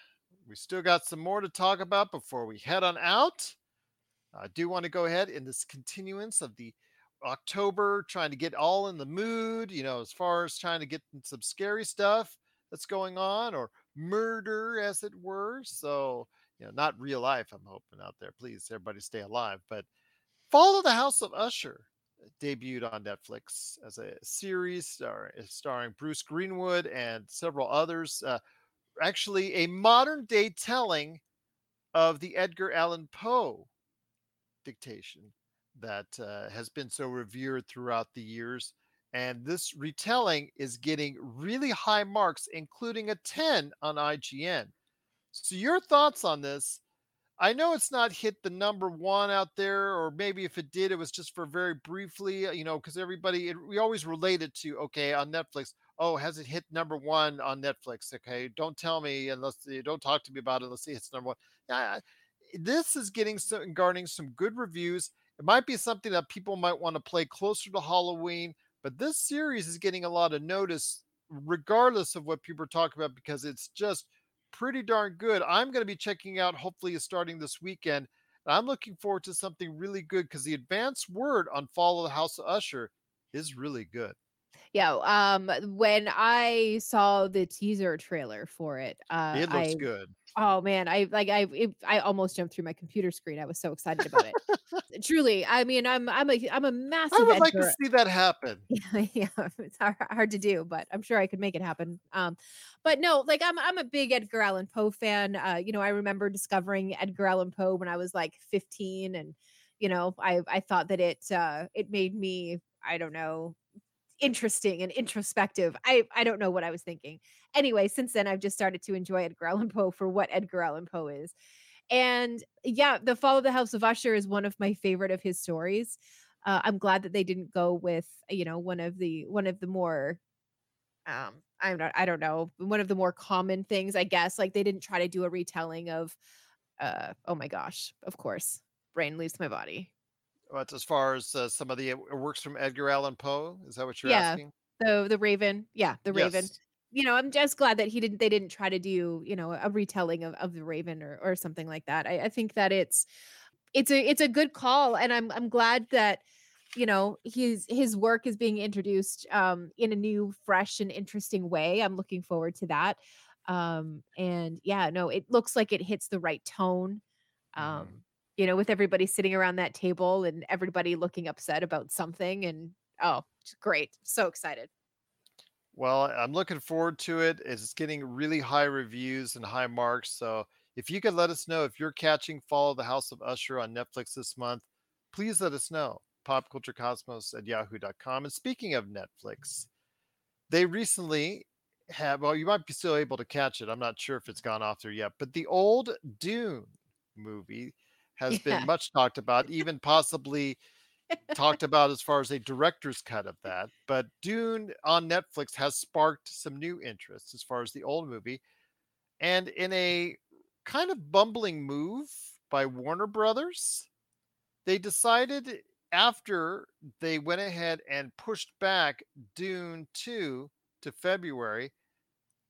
we still got some more to talk about before we head on out. I do want to go ahead in this continuance of the October, trying to get all in the mood, you know, as far as trying to get some scary stuff that's going on or murder, as it were. So, you know, not real life, I'm hoping out there. Please, everybody stay alive. But Fall of the House of Usher uh, debuted on Netflix as a series star, starring Bruce Greenwood and several others. Uh, actually, a modern day telling of the Edgar Allan Poe dictation that uh, has been so revered throughout the years. And this retelling is getting really high marks, including a 10 on IGN. So, your thoughts on this? I know it's not hit the number one out there, or maybe if it did, it was just for very briefly, uh, you know, because everybody, it, we always relate it to, okay, on Netflix, oh, has it hit number one on Netflix? Okay, don't tell me unless you don't talk to me about it. Let's see, it's number one. Yeah, this is getting some garnering some good reviews. It might be something that people might want to play closer to Halloween, but this series is getting a lot of notice, regardless of what people are talking about, because it's just pretty darn good. I'm going to be checking out, hopefully, starting this weekend. I'm looking forward to something really good because the advance word on Fall of the House of Usher is really good. Yeah, um, when I saw the teaser trailer for it, uh, it looks I good. Oh man, I like I it, I almost jumped through my computer screen. I was so excited about it. [laughs] Truly, I mean, I'm I'm a I'm a massive. I would like to see that happen. yeah, [laughs] yeah, it's hard, hard to do, but I'm sure I could make it happen. Um, but no, like I'm I'm a big Edgar Allan Poe fan. Uh, you know, I remember discovering Edgar Allan Poe when I was like 15, and you know, I I thought that it uh it made me I don't know interesting and introspective. I I don't know what I was thinking. Anyway, since then I've just started to enjoy Edgar Allan [laughs] Poe for what Edgar Allan Poe is. And yeah, The Fall of the House of Usher is one of my favorite of his stories. Uh, I'm glad that they didn't go with, you know, one of the one of the more um I'm not I don't know, one of the more common things, I guess. Like they didn't try to do a retelling of uh oh my gosh, of course. Brain leaves my body. But as far as uh, some of the works from Edgar Allan Poe, is that what you're Yeah. asking? The the Raven. Yeah, the Raven. Yes. you know, I'm just glad that he didn't they didn't try to do, you know, a retelling of, of the Raven or or something like that. I, I think that it's it's a it's a good call and I'm I'm glad that you know his his work is being introduced um in a new fresh and interesting way. I'm looking forward to that. Um and yeah, no, it looks like it hits the right tone. Um Mhm. You know, with everybody sitting around that table and everybody looking upset about something and oh, great. So excited. Well, I'm looking forward to it. It's getting really high reviews and high marks. So if you could let us know if you're catching Fall of the House of Usher on Netflix this month, please let us know. Popculturecosmos at yahoo.com. And speaking of Netflix, they recently have, well, you might be still able to catch it. I'm not sure if it's gone off there yet, but the old Dune movie has Yeah. been much talked about, even possibly talked about as far as a director's cut of that. But Dune on Netflix has sparked some new interest as far as the old movie. And in a kind of bumbling move by Warner Brothers, they decided after they went ahead and pushed back Dune 2 to February,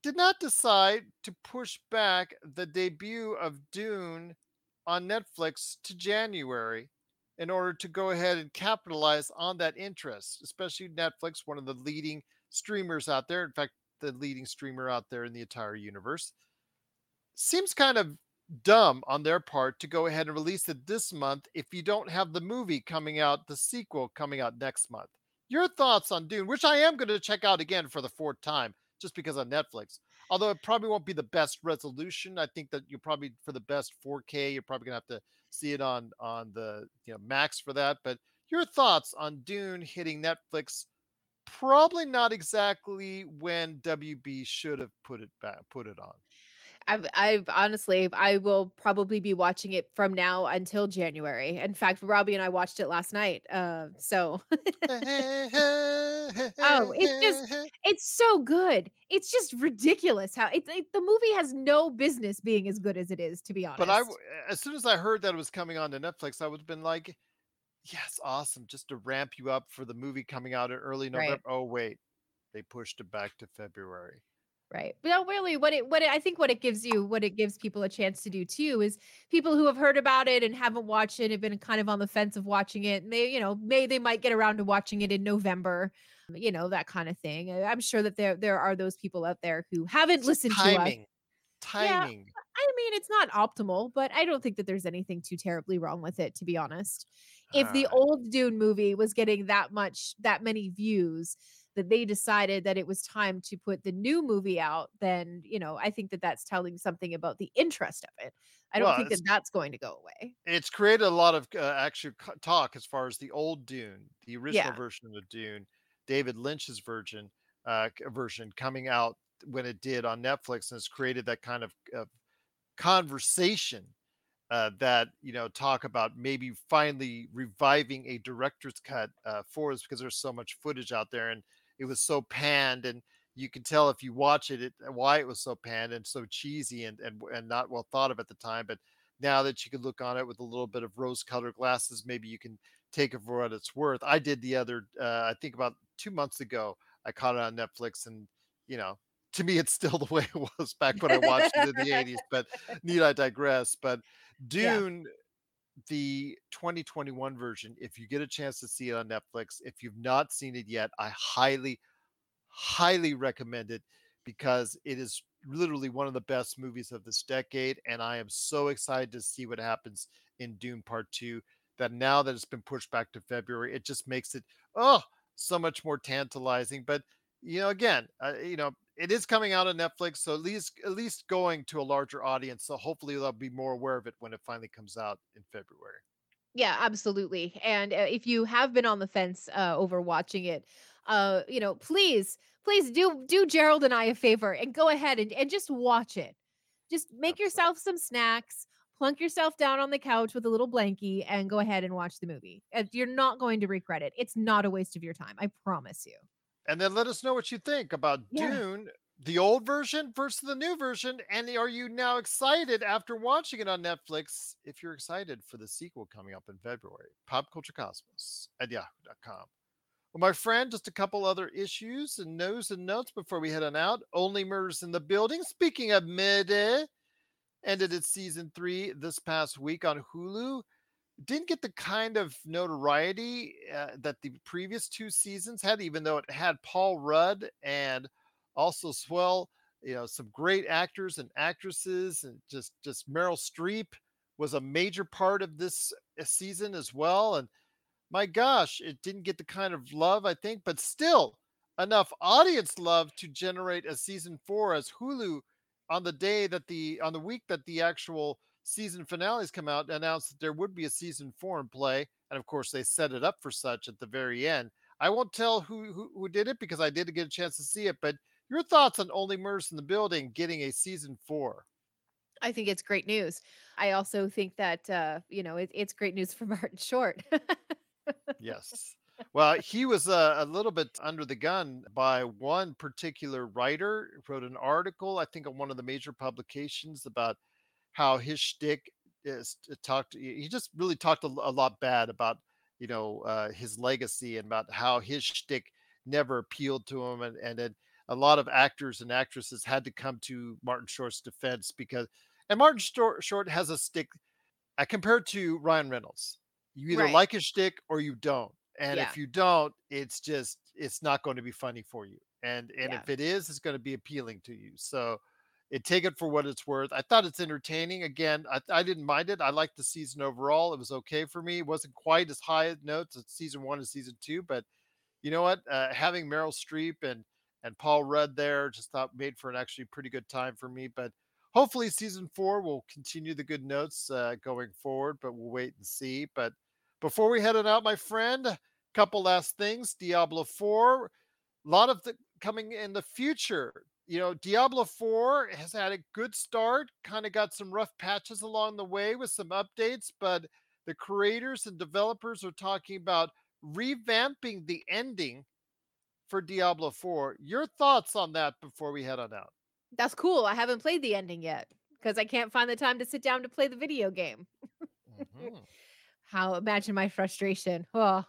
did not decide to push back the debut of Dune on Netflix to January in order to go ahead and capitalize on that interest, especially Netflix, one of the leading streamers out there. In fact, the leading streamer out there in the entire universe. Seems kind of dumb on their part to go ahead and release it this month if you don't have the movie coming out, the sequel coming out next month. Your thoughts on Dune, which I am going to check out again for the fourth time just because on Netflix. Although it probably won't be the best resolution. I think that you're probably for the best 4K, you're probably gonna have to see it on on the you know max for that. But your thoughts on Dune hitting Netflix? Probably not exactly when WB should have put it back, put it on. I've I've honestly I will probably be watching it from now until January. In fact, Robbie and I watched it last night. Uh, so [laughs] oh, it's just- [laughs] it's so good. It's just ridiculous how it, it- the movie has no business being as good as it is. To be honest, But I, as soon as I heard that it was coming on to Netflix, I would have been like, "Yes, awesome!" Just to ramp you up for the movie coming out in early Right. November. Oh wait, they pushed it back to February. Right. But no, really, what it what it, I think what it gives you, what it gives people a chance to do too, is people who have heard about it and haven't watched it, have been kind of on the fence of watching it. And they, you know, may they might get around to watching it in November, um, you know, that kind of thing. I'm sure that there there are those people out there who haven't It's listened to us. timing, timing. I mean, it's not optimal, but I don't think that there's anything too terribly wrong with it, to be honest. If the ah. old Dune movie was getting that much, that many views, that they decided that it was time to put the new movie out, then, you know, I think that that's telling something about the interest of it. I don't Well, think that that's going to go away. it's created a lot of uh, actual talk as far as the old Dune, the original Yeah. version of the Dune, David Lynch's version, uh, version coming out when it did on Netflix, and has created that kind of uh, conversation uh, that you know talk about maybe finally reviving a director's cut uh, for us because there's so much footage out there and it was so panned and you can tell if you watch it, it why it was so panned and so cheesy and, and and not well thought of at the time but now that you can look on it with a little bit of rose colored glasses maybe you can take it for what it's worth i did the other uh, i think about two months ago i caught it on netflix and you know to me it's still [laughs] the way it was back when i watched it in the 80s but [laughs] need i digress but Yeah. The 2021 version, if you get a chance to see it on Netflix, if you've not seen it yet, I highly, highly recommend it because it is literally one of the best movies of this decade. And I am so excited to see what happens in Dune Part 2 that now that it's been pushed back to February, it just makes it, oh, so much more tantalizing. But, you know, again, uh, you know, it is coming out on Netflix, so at least at least going to a larger audience. So hopefully they'll be more aware of it when it finally comes out in February. Yeah, absolutely. And uh, if you have been on the fence uh, over watching it, uh, you know, please, please do do Gerald and I a favor and go ahead and, and just watch it. Just make Absolutely. yourself some snacks, plunk yourself down on the couch with a little blankie, and go ahead and watch the movie. You're not going to regret it. It's not a waste of your time. I promise you. And then let us know what you think about Yeah. Dune, the old version versus the new version. And are you now excited after watching it on Netflix? If you're excited for the sequel coming up in February, popculturecosmos at yahoo.com. Well, my friend, just a couple other issues and news and notes before we head on out. Only Murders in the Building. Speaking of mid, ended its season three this past week on Hulu. Didn't get the kind of notoriety uh, that the previous two seasons had, even though it had Paul Rudd and also swell, you know, some great actors and actresses, and just just Meryl Streep was a major part of this uh, season as well. And my gosh, it didn't get the kind of love I think, but still enough audience love to generate a season four as Hulu on the day that the on the week that the actual season finales come out announced that there would be a season four in play and of course they set it up for such at the very end i won't tell who who, who did it because i didn't get a chance to see it but your thoughts on only murders in the building getting a season four I think it's great news. I also think that uh, you know it, it's great news for [laughs] Martin Short. yes well he was uh, a little bit under the gun by one particular writer wrote an article i think on one of the major publications about how his shtick is uh, talked. He just really talked a lot bad about you know uh, his legacy and about how his shtick never appealed to him, and and then a lot of actors and actresses had to come to Martin Short's defense because, and Martin Short, Short has a stick. I compared to Ryan Reynolds. You either Right. like his shtick or you don't, and Yeah. if you don't, it's just it's not going to be funny for you. And and Yeah. if it is, it's going to be appealing to you. So it take it for what it's worth. I thought it's entertaining. Again, I, I didn't mind it. I liked the season overall. It was okay for me. It wasn't quite as high notes as season one and season two, but you know what? Uh, having Meryl Streep and and Paul Rudd there just thought made for an actually pretty good time for me. But hopefully, season four will continue the good notes uh, going forward. But we'll wait and see. But before we head on out, my friend, a couple last things. Diablo Four, a lot of the coming in the future. You know, Diablo 4 has had a good start, kind of got some rough patches along the way with some updates, but the creators and developers are talking about revamping the ending for Diablo 4. Your thoughts on that before we head on out? That's cool. I haven't played the ending yet because I can't find the time to sit down to play the video game. Mhm. [laughs] How imagine my frustration. Oh,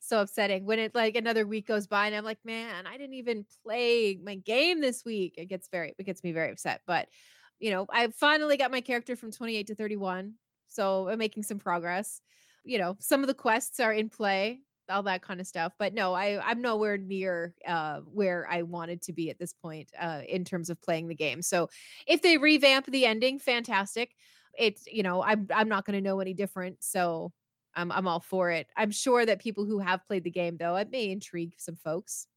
so upsetting when it like another week goes by and I'm like, man, I didn't even play my game this week. It gets very, it gets me very upset. But you know, I finally got my character from 28 to 31. So I'm making some progress. You know, some of the quests are in play, all that kind of stuff. But no, I I'm nowhere near uh where I wanted to be at this point uh in terms of playing the game. So if they revamp the ending, fantastic. It's you know, I'm I'm not gonna know any different. So I'm I'm all for it. I'm sure that people who have played the game though, it may intrigue some folks.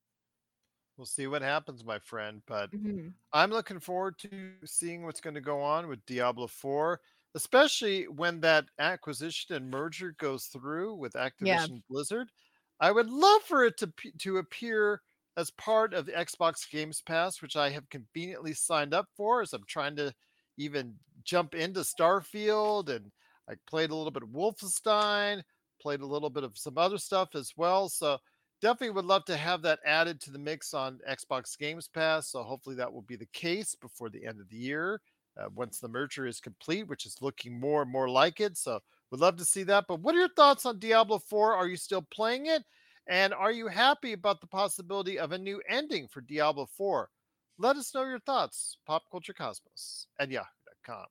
We'll see what happens, my friend. But Mhm. I'm looking forward to seeing what's going to go on with Diablo 4, especially when that acquisition and merger goes through with Yeah. Activision Blizzard. I would love for it to to appear as part of the Xbox Games Pass, which I have conveniently signed up for as I'm trying to even jump into Starfield and I played a little bit of Wolfenstein, played a little bit of some other stuff as well. So definitely would love to have that added to the mix on Xbox Games Pass. So hopefully that will be the case before the end of the year, uh, once the merger is complete, which is looking more and more like it. So would love to see that. But what are your thoughts on Diablo 4? Are you still playing it? And are you happy about the possibility of a new ending for Diablo 4? Let us know your thoughts. Pop Culture Cosmos at yahoo.com.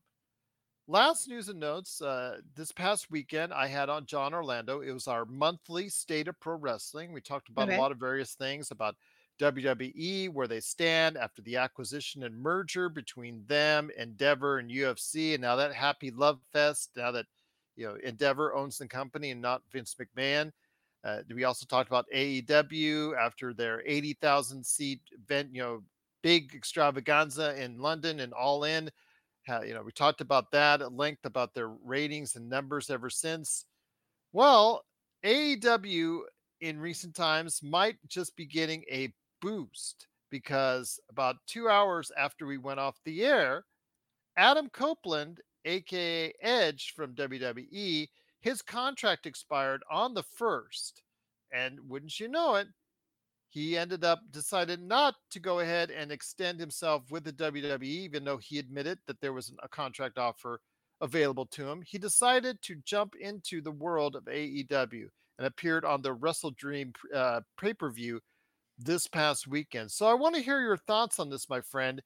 Last news and notes. Uh, this past weekend, I had on John Orlando. It was our monthly state of pro wrestling. We talked about Okay. a lot of various things about WWE, where they stand after the acquisition and merger between them, Endeavor, and UFC, and now that happy love fest. Now that you know Endeavor owns the company and not Vince McMahon. Uh, we also talked about AEW after their 80,000 seat event, you know, big extravaganza in London and all in. You know, we talked about that at length about their ratings and numbers ever since. Well, AEW in recent times might just be getting a boost because about two hours after we went off the air, Adam Copeland, aka Edge from WWE, his contract expired on the first. And wouldn't you know it, he ended up decided not to go ahead and extend himself with the WWE, even though he admitted that there was a contract offer available to him. He decided to jump into the world of AEW and appeared on the WrestleDream uh, pay per view this past weekend. So I want to hear your thoughts on this, my friend.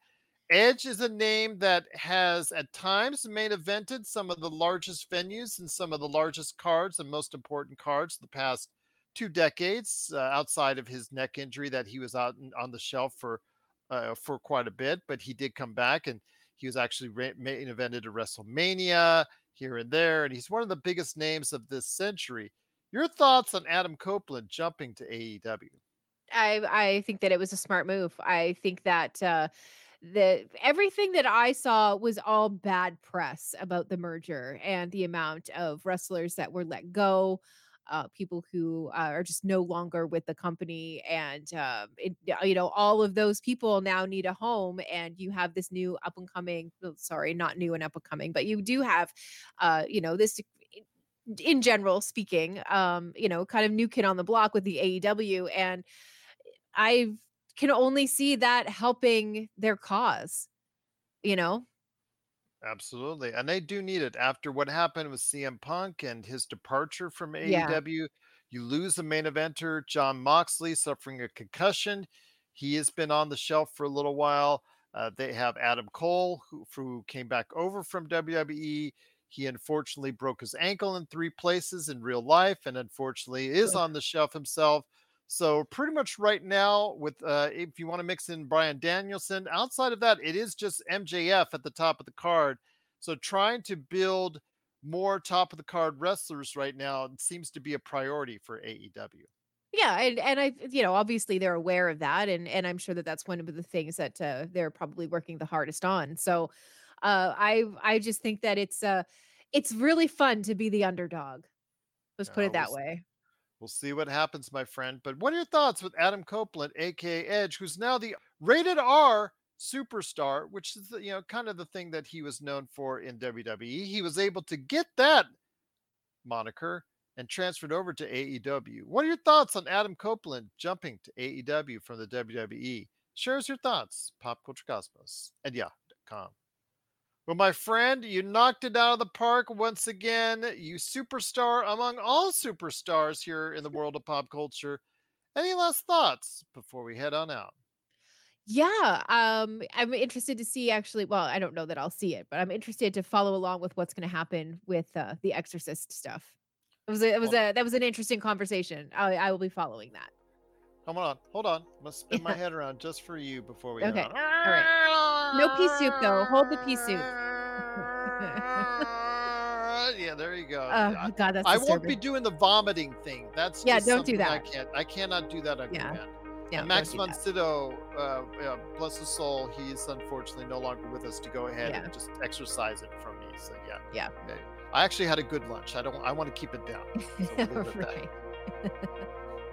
Edge is a name that has at times main evented some of the largest venues and some of the largest cards and most important cards the past two decades uh, outside of his neck injury that he was out on the shelf for uh, for quite a bit but he did come back and he was actually main evented at WrestleMania here and there and he's one of the biggest names of this century your thoughts on Adam Copeland jumping to AEW I I think that it was a smart move. I think that uh the everything that I saw was all bad press about the merger and the amount of wrestlers that were let go, uh, people who uh, are just no longer with the company, and uh, it, you know all of those people now need a home, and you have this new up and coming. Sorry, not new and up and coming, but you do have, uh, you know, this in general speaking, um, you know, kind of new kid on the block with the AEW, and I can only see that helping their cause, you know? Absolutely. And they do need it after what happened with CM Punk and his departure from Yeah. AEW. You lose the main eventer, Jon Moxley, suffering a concussion. He has been on the shelf for a little while. Uh, they have Adam Cole, who, who came back over from WWE. He unfortunately broke his ankle in three places in real life and unfortunately is on the shelf himself. So pretty much right now, with uh, if you want to mix in Bryan Danielson, outside of that, it is just MJF at the top of the card. So trying to build more top of the card wrestlers right now seems to be a priority for AEW. Yeah, and and I, you know, obviously they're aware of that, and and I'm sure that that's one of the things that uh, they're probably working the hardest on. So, uh, I I just think that it's uh, it's really fun to be the underdog. Let's put it that way. We'll see what happens, my friend. But what are your thoughts with Adam Copeland, aka Edge, who's now the rated R superstar, which is the, you know kind of the thing that he was known for in WWE. He was able to get that moniker and transferred over to AEW. What are your thoughts on Adam Copeland jumping to AEW from the WWE? Share us your thoughts, Pop Culture Cosmos at yahoo.com. Well, my friend, you knocked it out of the park once again. You superstar among all superstars here in the [laughs] world of pop culture. Any last thoughts before we head on out? Yeah, um, I'm interested to see actually. Well, I don't know that I'll see it, but I'm interested to follow along with what's going to happen with uh, the Exorcist stuff. It was a, it was a that was an interesting conversation. I, I will be following that. Come on, hold on. I'm gonna spin my head around just for you before we Okay, all right. No pea soup, though. Hold the pea soup. [laughs] yeah, there you go. Oh I, God, that's I won't be doing the vomiting thing. That's Yeah, don't do that. I can't. I cannot do that on Yeah. command. And Max von Sydow, uh, yeah, bless his soul, he's unfortunately no longer with us to go ahead Yeah. and just exercise it from me. So yeah, Yeah. I actually had a good lunch. I don't. I want to keep it down. So we'll leave it at that. [laughs] right. [laughs]